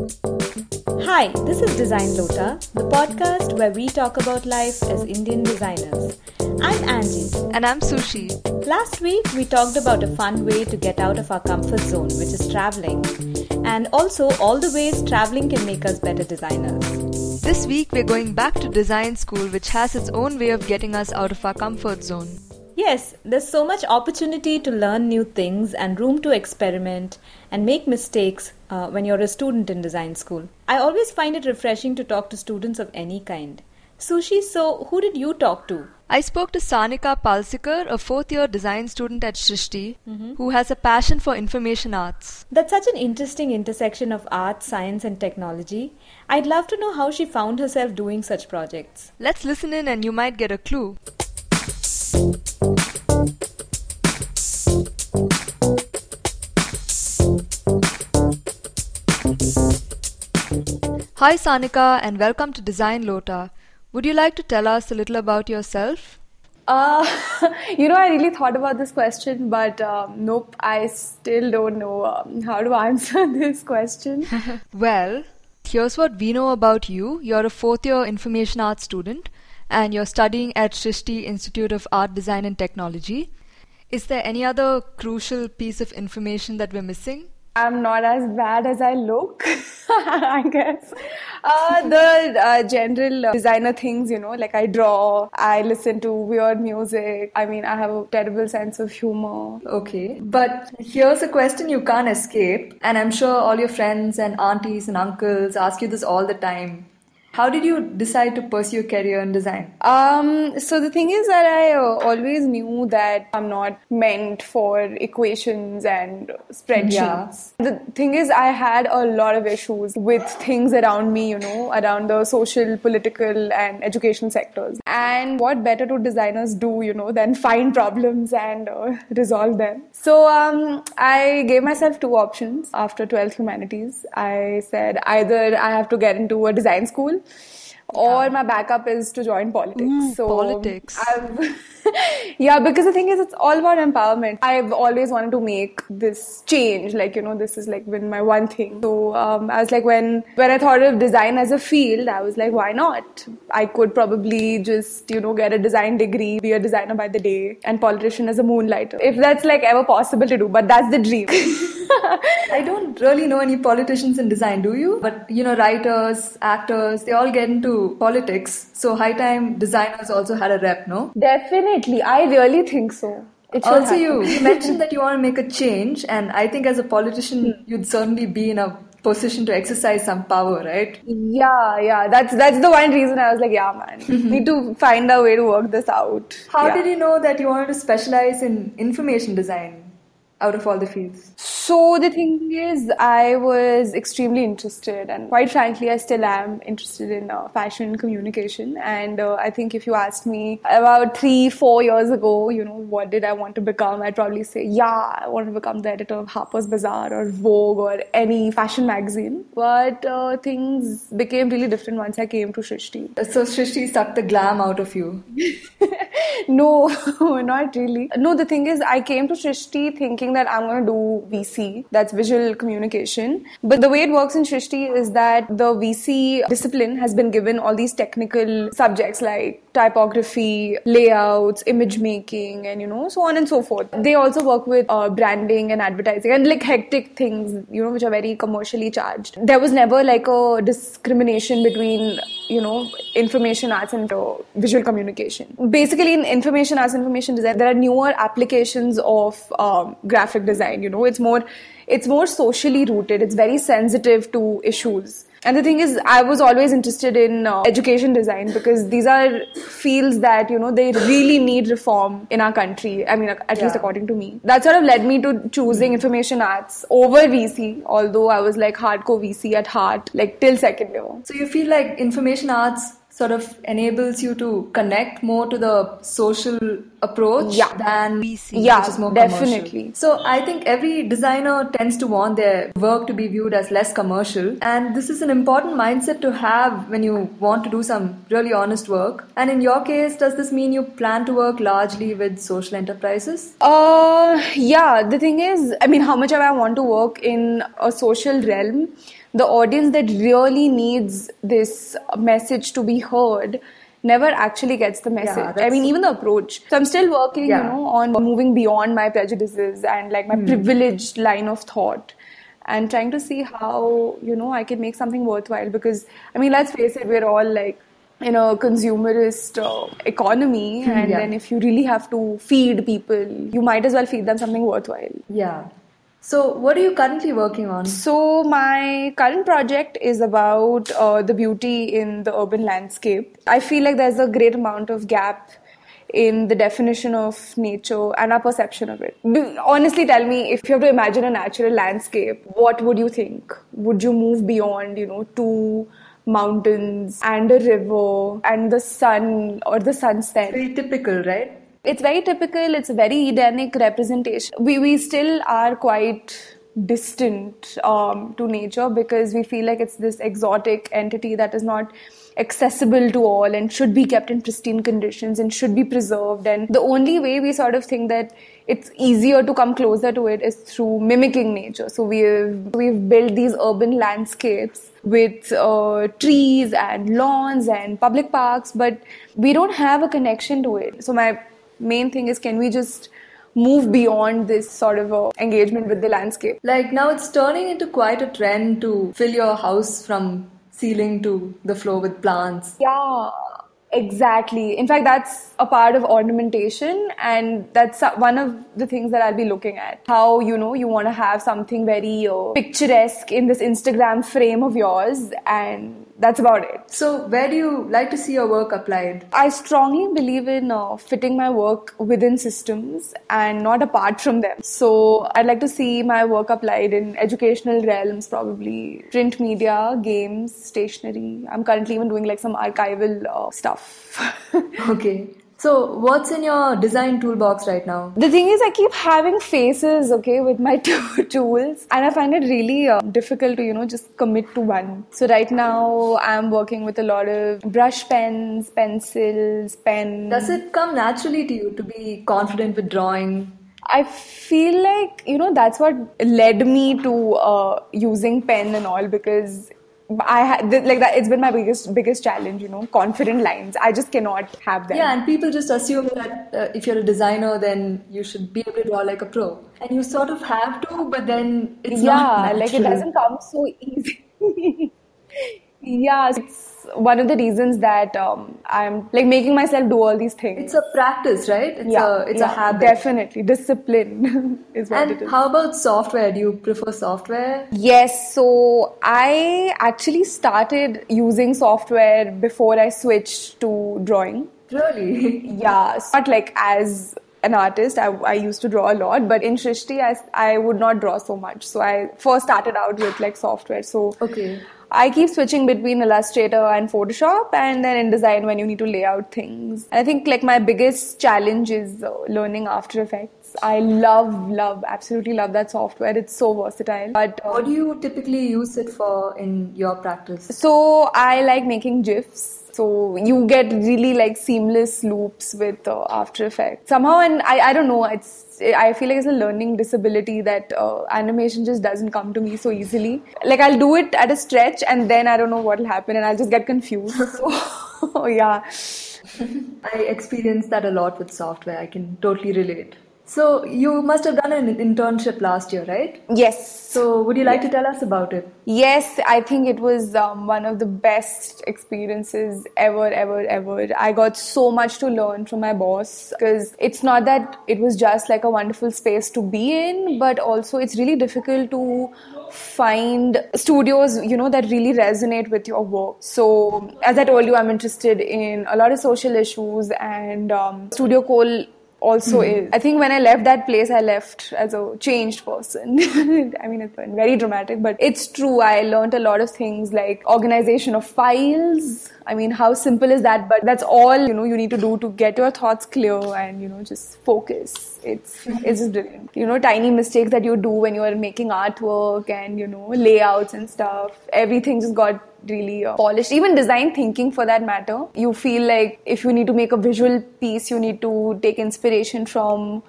Hi, this is Design Lota, the podcast where we talk about life as Indian designers. I'm Angie. And I'm Sushi. Last week, we talked about a fun way to get out of our comfort zone, which is traveling, and also all the ways traveling can make us better designers. This week, we're going back to design school, which has its own way of getting us out of our comfort zone. Yes, there's so much opportunity to learn new things and room to experiment and make mistakes uh, when you're a student in design school. I always find it refreshing to talk to students of any kind. Sushi, so who did you talk to? I spoke to Sanika Palsikar, a fourth year design student at Srishti, Mm-hmm. who has a passion for information arts. That's such an interesting intersection of art, science, and technology. I'd love to know how she found herself doing such projects. Let's listen in and you might get a clue. Hi Sanika and welcome to Design Lota. Would you like to tell us a little about yourself? Uh, you know, I really thought about this question, but um, nope, I still don't know um, how to answer this question. Well, here's what we know about you. You're a fourth year information arts student and you're studying at Srishti Institute of Art, Design and Technology. Is there any other crucial piece of information that we're missing? I'm not as bad as I look, I guess. Uh, the uh, general uh, designer things, you know, like I draw, I listen to weird music. I mean, I have a terrible sense of humor. Okay, but here's a question you can't escape, and I'm sure all your friends and aunties and uncles ask you this all the time. How did you decide to pursue a career in design? Um, so the thing is that I uh, always knew that I'm not meant for equations and spreadsheets. Yeah. The thing is, I had a lot of issues with things around me, you know, around the social, political, and education sectors. And what better do designers do, you know, than find problems and uh, resolve them? So um, I gave myself two options after 12th humanities. I said either I have to get into a design school or my backup is to join politics. so politics. I've yeah, because the thing is, it's all about empowerment. I've always wanted to make this change. Like you know, this is like been my one thing. So um, I was like, when when I thought of design as a field, I was like, why not? I could probably just you know get a design degree, be a designer by the day, and politician as a moonlighter. If that's like ever possible to do, but that's the dream. I don't really know any politicians in design, do you? But you know, writers, actors, they all get into politics. So high time designers also had a rep, no? Definitely, I really think so. It Also, you, you mentioned that you want to make a change, and I think as a politician, hmm. you'd certainly be in a position to exercise some power, right? Yeah, yeah. That's that's the one reason I was like, yeah, man, mm-hmm. need to find a way to work this out. How Yeah. did you know that you wanted to specialize in information design out of all the fields? So the thing is, I was extremely interested, and quite frankly, I still am interested in uh, fashion communication. And uh, I think if you asked me about three, four years ago, you know, what did I want to become? I'd probably say, yeah, I want to become the editor of Harper's Bazaar or Vogue or any fashion magazine. But uh, things became really different once I came to Srishti. So Srishti sucked the glam out of you. no, not really. No, the thing is, I came to Srishti thinking that I'm going to do VC, that's visual communication. But the way it works in Srishti is that the VC discipline has been given all these technical subjects like typography, layouts, image making, and you know, so on and so forth. They also work with uh, branding and advertising and like hectic things, you know, which are very commercially charged. There was never like a discrimination between, you know, information arts and uh, visual communication. Basically, in information arts, information design, there are newer applications of um, graphic design. You know, it's more, it's more socially rooted. It's very sensitive to issues. And the thing is, I was always interested in uh, education design because these are fields that, you know, they really need reform in our country. I mean, at least according to me. That sort of led me to choosing information arts over VC, although I was like hardcore VC at heart, like till second year. So you feel like information arts sort of enables you to connect more to the social approach Yeah. than VC, Yeah, which is more definitely. commercial. So I think every designer tends to want their work to be viewed as less commercial, and this is an important mindset to have when you want to do some really honest work. And in your case, does this mean you plan to work largely with social enterprises? Uh, yeah, the thing is, I mean, how much I want to work in a social realm. The audience that really needs this message to be heard never actually gets the message. I mean, even the approach. So I'm still working, yeah. you know, on moving beyond my prejudices and like my hmm. privileged line of thought and trying to see how, you know, I can make something worthwhile because, I mean, let's face it, we're all like, in a consumerist uh, economy hmm, and yeah. then if you really have to feed people you might as well feed them something worthwhile yeah so, what are you currently working on? So, my current project is about uh, the beauty in the urban landscape. I feel like there's a great amount of gap in the definition of nature and our perception of it. Honestly, tell me if you have to imagine a natural landscape, what would you think? Would you move beyond, you know, two mountains and a river and the sun or the sunset? Very typical, right? It's very typical, it's a very Edenic representation. We, we still are quite distant um, to nature because we feel like it's this exotic entity that is not accessible to all and should be kept in pristine conditions and should be preserved. And the only way we sort of think that it's easier to come closer to it is through mimicking nature. So we've we've built these urban landscapes with uh, trees and lawns and public parks, but we don't have a connection to it. So my main thing is can we just move beyond this sort of engagement with the landscape like now it's turning into quite a trend to fill your house from ceiling to the floor with plants yeah Exactly. In fact, that's a part of ornamentation, and that's one of the things that I'll be looking at. How, you know, you want to have something very uh, picturesque in this Instagram frame of yours, and that's about it. So, where do you like to see your work applied? I strongly believe in uh, fitting my work within systems and not apart from them. So, I'd like to see my work applied in educational realms, probably print media, games, stationery. I'm currently even doing like some archival uh, stuff. okay. So, what's in your design toolbox right now? The thing is, I keep having faces, okay, with my two tools, and I find it really uh, difficult to, you know, just commit to one. So, right now, I'm working with a lot of brush pens, pencils, pens. Does it come naturally to you to be confident with drawing? I feel like you know that's what led me to uh, using pen and all because I had like that. It's been my biggest biggest challenge. You know, confident lines. I just cannot have them. Yeah, and people just assume that uh, if you're a designer, then you should be able to draw like a pro, and you sort of have to, but then it's yeah, not like it doesn't come so easy. yeah, it's one of the reasons that um, I'm like making myself do all these things. It's a practice, right? It's yeah, a it's yeah, a habit. Definitely, discipline is what and it is. how about software? Do you prefer software? Yes. So I actually started using software before I switched to drawing. Really? Yeah. Not like as an artist. I, I, used to draw a lot, but in Srishti, I, I would not draw so much. So I first started out with like software. So okay. I keep switching between Illustrator and Photoshop, and then InDesign when you need to lay out things. I think like my biggest challenge is uh, learning After Effects. I love, love, absolutely love that software. It's so versatile. But uh, what do you typically use it for in your practice? So I like making gifs. So you get really like seamless loops with uh, After Effects somehow, and I, I don't know. It's I feel like it's a learning disability that uh, animation just doesn't come to me so easily. Like I'll do it at a stretch, and then I don't know what'll happen, and I'll just get confused. so yeah. I experience that a lot with software. I can totally relate. So you must have done an internship last year, right? Yes. So would you like to tell us about it? Yes, I think it was um, one of the best experiences ever, ever, ever. I got so much to learn from my boss because it's not that it was just like a wonderful space to be in, but also it's really difficult to find studios you know that really resonate with your work so as i told you i'm interested in a lot of social issues and um, studio cole also mm. is. I think when I left that place, I left as a changed person. I mean, it's very dramatic, but it's true. I learned a lot of things like organization of files. I mean, how simple is that? But that's all you know. You need to do to get your thoughts clear and you know just focus. It's it's just brilliant. You know, tiny mistakes that you do when you are making artwork and you know layouts and stuff. Everything just got really uh, polished. Even design thinking, for that matter, you feel like if you need to make a visual piece, you need to take inspiration from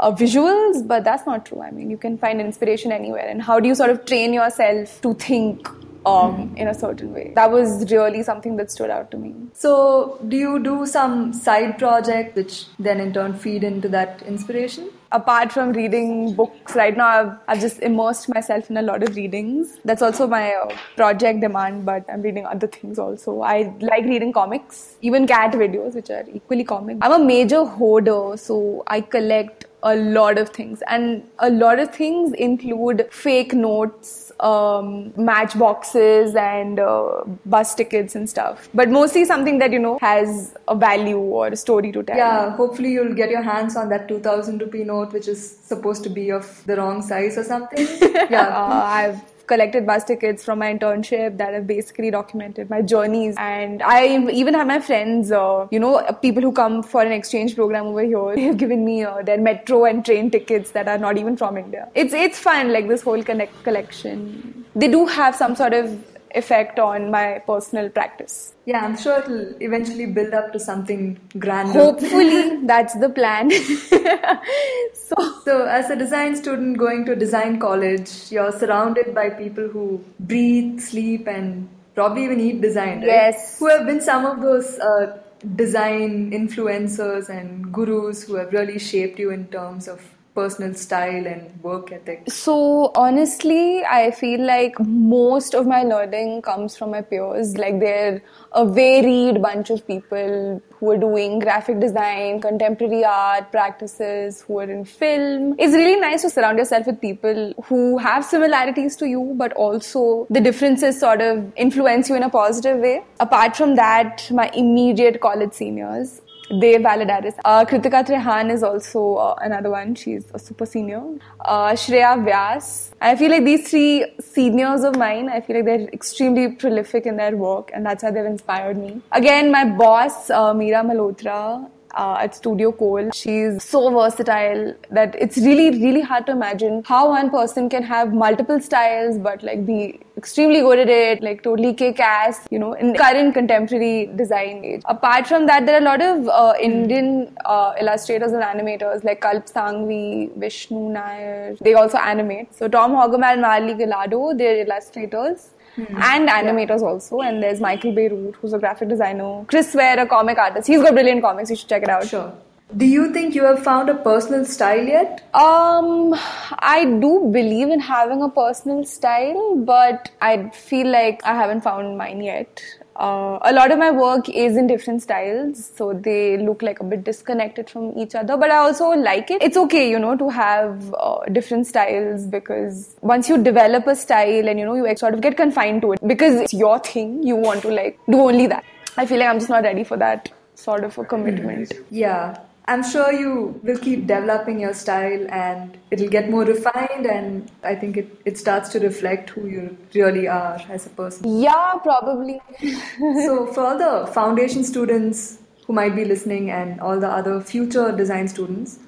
uh, visuals, but that's not true. I mean, you can find inspiration anywhere. And how do you sort of train yourself to think um, in a certain way. That was really something that stood out to me. So, do you do some side project which then in turn feed into that inspiration? Apart from reading books, right now I've, I've just immersed myself in a lot of readings. That's also my uh, project demand, but I'm reading other things also. I like reading comics, even cat videos, which are equally comic. I'm a major hoarder, so I collect a lot of things, and a lot of things include fake notes um, matchboxes and uh, bus tickets and stuff. But mostly something that you know has a value or a story to tell. Yeah, hopefully you'll get your hands on that 2000 rupee note, which is supposed to be of the wrong size or something. Yeah, uh, I've collected bus tickets from my internship that have basically documented my journeys. And I even have my friends, uh, you know, people who come for an exchange program over here. They've given me uh, their metro and train tickets that are not even from India. It's it's fun, like this whole connect collection. They do have some sort of effect on my personal practice. Yeah, I'm sure it'll eventually build up to something grander. Hopefully, that's the plan. so, so, as a design student going to design college, you're surrounded by people who breathe, sleep, and probably even eat design, right? Yes. Who have been some of those uh, design influencers and gurus who have really shaped you in terms of personal style and work ethic? So, honestly, I feel like most of my learning comes from my peers. Like, they're a varied bunch of people who are doing graphic design, contemporary art practices, who are in film. It's really nice to surround yourself with people who have similarities to you, but also the differences sort of influence you in a positive way. Apart from that, my immediate college seniors, Dev Valadares. Uh, Kritika Trehan is also uh, another one. She's a super senior. Uh, Shreya Vyas. I feel like these three seniors of mine, I feel like they're extremely prolific in their work and that's how they've inspired me. Again, my boss, uh, Meera Malhotra, uh, at Studio Cole. She's so versatile that it's really, really hard to imagine how one person can have multiple styles but like be extremely good at it, like totally kick ass, you know, in current contemporary design age. Apart from that, there are a lot of uh, Indian uh, illustrators and animators like Kalp Sanghvi, Vishnu Nair. They also animate. So Tom Haugomat and Marly Gallardo, they're illustrators. Hmm. and animators yeah. also. And there's Michael Bierut, who's a graphic designer. Chris Ware, a comic artist. He's got brilliant comics. You should check it out. Sure. Do you think you have found a personal style yet? Um, I do believe in having a personal style, but I feel like I haven't found mine yet. Uh, a lot of my work is in different styles, so they look like a bit disconnected from each other. But I also like it. It's okay, you know, to have uh, different styles because once you develop a style and you know you sort of get confined to it because it's your thing, you want to like do only that. I feel like I'm just not ready for that sort of a commitment. Yeah. I'm sure you will keep developing your style and it'll get more refined and I think it, it starts to reflect who you really are as a person. Yeah, probably. so for all the foundation students who might be listening and all the other future design students,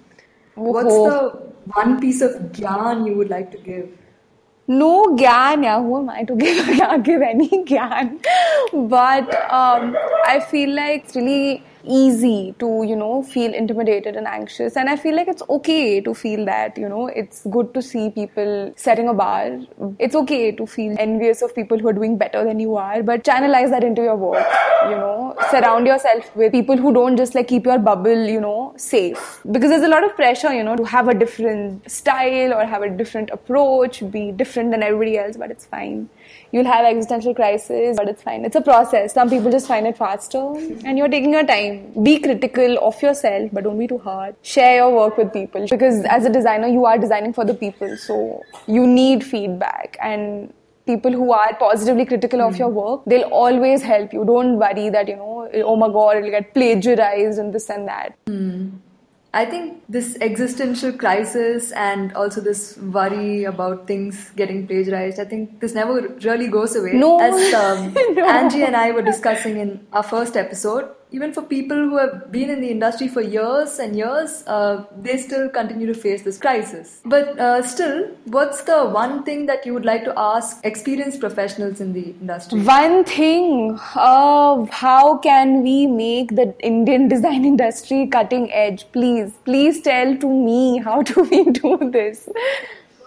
oh. what's the one piece of gyan you would like to give? no gyan yeah who am i to give I can't give any gyan but um, i feel like it's really easy to you know feel intimidated and anxious. And i feel like it's okay to feel that you know. It's good to see people setting a bar. It's okay to feel envious of people who are doing better than you are. But channelize that into your work you know. Surround yourself with people who don't just like keep your bubble you know safe. Because there's a lot of pressure you know to have a different style or have a different approach be different than everybody else but it's fine you'll have existential crisis, but it's fine. It's a process. Some people just find it faster and you're taking your time. Be critical of yourself, but don't be too hard. Share your work with people because as a designer, you are designing for the people. So you need feedback and people who are positively critical of your work, they'll always help you. Don't worry that, you know, oh my god, it'll get plagiarized and this and that. Mm. I think this existential crisis and also this worry about things getting plagiarized, I think this never really goes away. No. As um, no. Angie and I were discussing in our first episode, even for people who have been in the industry for years and years, uh, they still continue to face this crisis. But uh, still, what's the one thing that you would like to ask experienced professionals in the industry? One thing, uh, how can we make the Indian design industry cutting edge? Please, please tell to me how do we do this?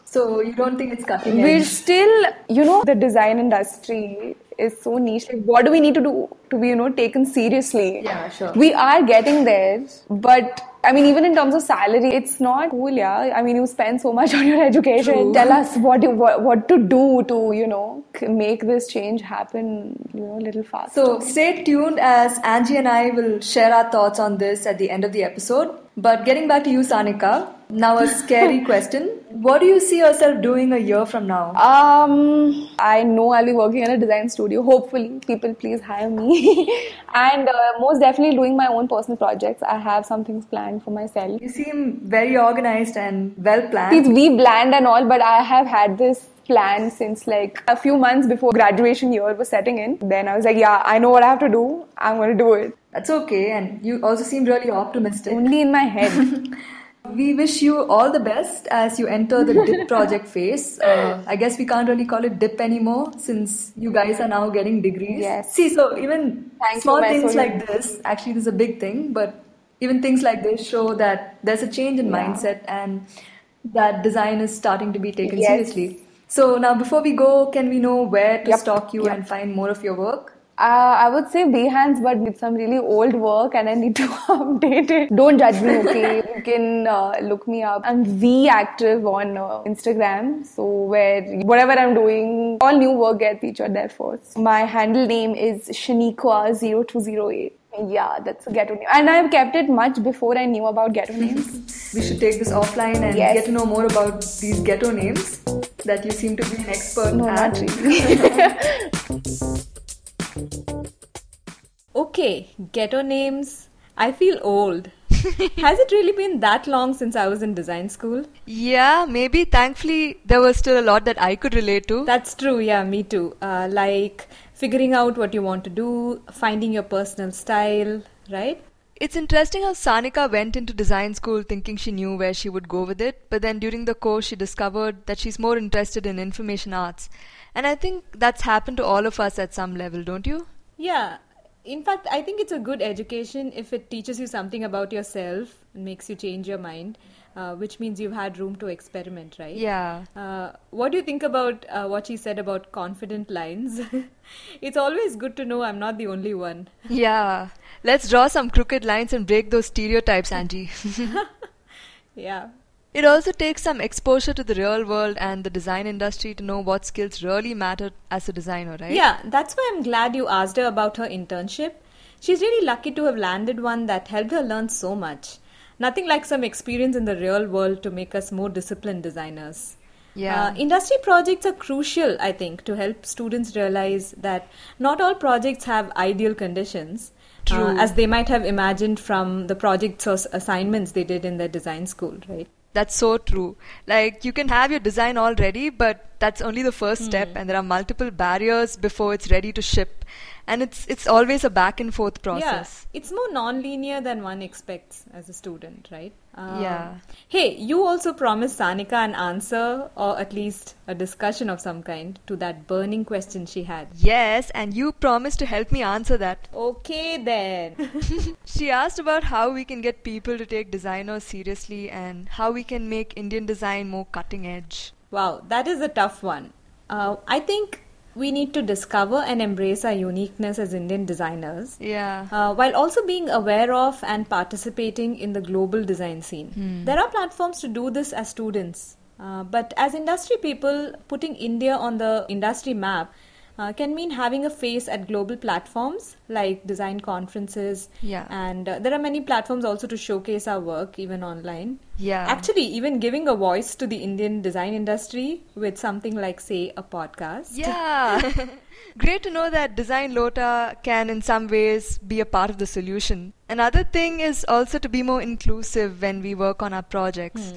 So you don't think it's cutting edge? We're still, you know, the design industry is so niche. Like, what do we need to do to be, you know, taken seriously? Yeah, sure. We are getting there, but I mean, even in terms of salary, it's not cool. Yeah, I mean, you spend so much on your education. True. Tell us what you what, what to do to, you know, make this change happen, you know, a little faster. So stay tuned as Angie and I will share our thoughts on this at the end of the episode. But getting back to you, Sanika, now a scary question. What do you see yourself doing a year from now? Um, I know I'll be working in a design studio. Hopefully, people please hire me. and uh, most definitely doing my own personal projects. I have some things planned for myself. You seem very organized and well It's planned. we planned and all, but I have had this plan since like a few months before graduation year was setting in. Then I was like, yeah, I know what I have to do. I'm going to do it. That's okay, and you also seem really optimistic. Only in my head. We wish you all the best as you enter the DIP project phase. Uh, I guess we can't really call it DIP anymore since you guys are now getting degrees. Yes. See, so even Thank small things like this, actually, this is a big thing, but even things like this show that there's a change in Yeah. mindset and that design is starting to be taken Yes. seriously. So now, before we go, can we know where to Yep, stalk you yep. and find more of your work? Uh, I would say Behance, but with some really old work, and I need to update it. Don't judge me, okay? you can uh, look me up. I'm V active on uh, Instagram, so where whatever I'm doing, all new work get featured there first. My handle name is Shaniqua0208. Yeah, that's a ghetto name, and I've kept it much before I knew about ghetto names. We should take this offline and Yes. get to know more about these ghetto names that you seem to be an expert no, at. not really. Okay, ghetto names. I feel old. Has it really been that long since I was in design school? Yeah, maybe. Thankfully, there was still a lot that I could relate to. That's true, yeah, me too. Uh, like figuring out what you want to do, finding your personal style, right? It's interesting how Sanika went into design school thinking she knew where she would go with it, but then during the course she discovered that she's more interested in information arts. And I think that's happened to all of us at some level, don't you? Yeah. In fact, I think it's a good education if it teaches you something about yourself and makes you change your mind, uh, which means you've had room to experiment, right? Yeah. Uh, what do you think about uh, what she said about confident lines? it's always good to know I'm not the only one. Yeah. Let's draw some crooked lines and break those stereotypes, Angie. Yeah. It also takes some exposure to the real world and the design industry to know what skills really matter as a designer, right? Yeah, that's why I'm glad you asked her about her internship. She's really lucky to have landed one that helped her learn so much. Nothing like some experience in the real world to make us more disciplined designers. Yeah. Uh, industry projects are crucial, I think, to help students realize that not all projects have ideal conditions, uh, True. as they might have imagined from the projects or assignments they did in their design school, right? That's so true. Like you can have your design all ready, but that's only the first hmm. step and there are multiple barriers before it's ready to ship. And it's it's always a back and forth process. Yeah, it's more non-linear than one expects as a student, right? Um, Yeah. Hey, you also promised Sanika an answer or at least a discussion of some kind to that burning question she had. Yes, and you promised to help me answer that. Okay then. She asked about how we can get people to take designers seriously and how we can make Indian design more cutting edge. wow, that is a tough one. Uh, I think we need to discover and embrace our uniqueness as Indian designers. Yeah. uh, while also being aware of and participating in the global design scene. There are platforms to do this as students, uh, but as industry people, putting India on the industry map uh, can mean having a face at global platforms like design conferences. Yeah. And uh, there are many platforms also to showcase our work, even online. Yeah. Actually, even giving a voice to the Indian design industry with something like, say, a podcast. Yeah. Great to know that Design Lota can, in some ways, be a part of the solution. Another thing is also to be more inclusive when we work on our projects.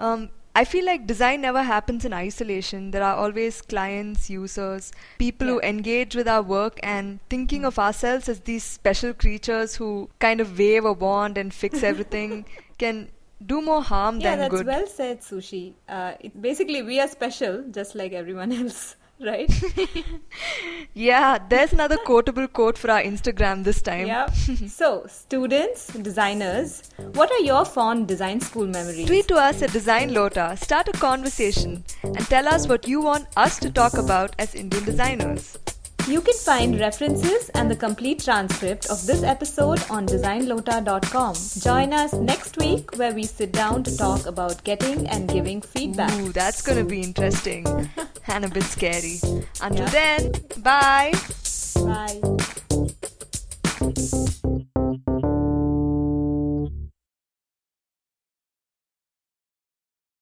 Um, I feel like design never happens in isolation. There are always clients, users, people who engage with our work, and thinking of ourselves as these special creatures who kind of wave a wand and fix everything can do more harm Yeah, than that's good. well said, Sushi. Uh, it, basically, we are special, just like everyone else. Right? Yeah, there's another quotable quote for our Instagram this time. yeah. So, students, designers, what are your fond design school memories? Tweet to us at Design Lota, start a conversation, and tell us what you want us to talk about as Indian designers. You can find references and the complete transcript of this episode on designlota.com. Join us next week where we sit down to talk about getting and giving feedback. Ooh, that's gonna be interesting and a bit scary. Until Yeah. then, bye. Bye.